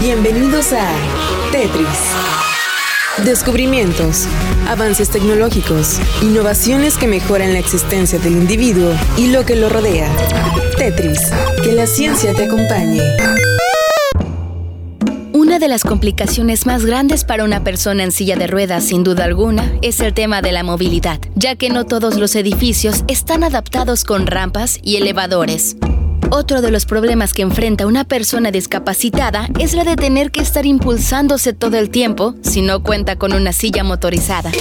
Bienvenidos a Tetris. Descubrimientos, avances tecnológicos, innovaciones que mejoran la existencia del individuo y lo que lo rodea. Tetris, que la ciencia te acompañe. Una de las complicaciones más grandes para una persona en silla de ruedas, sin duda alguna, es el tema de la movilidad, ya que no todos los edificios están adaptados con rampas y elevadores. Otro de los problemas que enfrenta una persona discapacitada es la de tener que estar impulsándose todo el tiempo si no cuenta con una silla motorizada.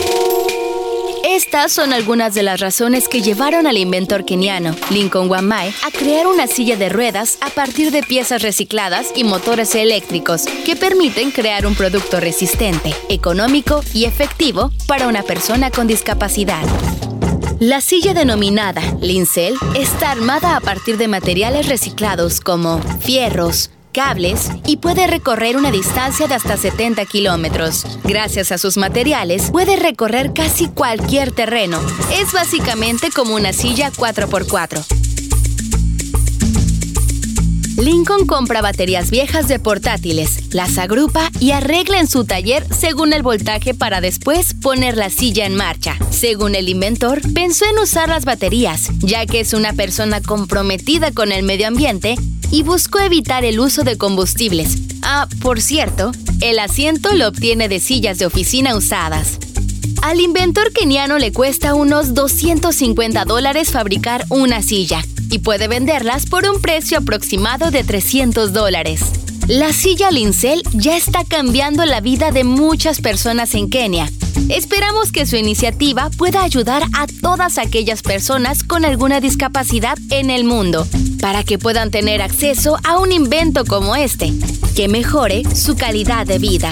Estas son algunas de las razones que llevaron al inventor keniano Lincoln Wamai a crear una silla de ruedas a partir de piezas recicladas y motores eléctricos que permiten crear un producto resistente, económico y efectivo para una persona con discapacidad. La silla denominada Lincel está armada a partir de materiales reciclados como fierros, cables y puede recorrer una distancia de hasta 70 kilómetros. Gracias a sus materiales, puede recorrer casi cualquier terreno. Es básicamente como una silla 4x4. Lincoln compra baterías viejas de portátiles, las agrupa y arregla en su taller según el voltaje para después poner la silla en marcha. Según el inventor, pensó en usar las baterías, ya que es una persona comprometida con el medio ambiente y buscó evitar el uso de combustibles. Ah, por cierto, el asiento lo obtiene de sillas de oficina usadas. Al inventor keniano le cuesta unos 250 dólares fabricar una silla y puede venderlas por un precio aproximado de 300 dólares. La silla Lincel ya está cambiando la vida de muchas personas en Kenia. Esperamos que su iniciativa pueda ayudar a todas aquellas personas con alguna discapacidad en el mundo, para que puedan tener acceso a un invento como este, que mejore su calidad de vida.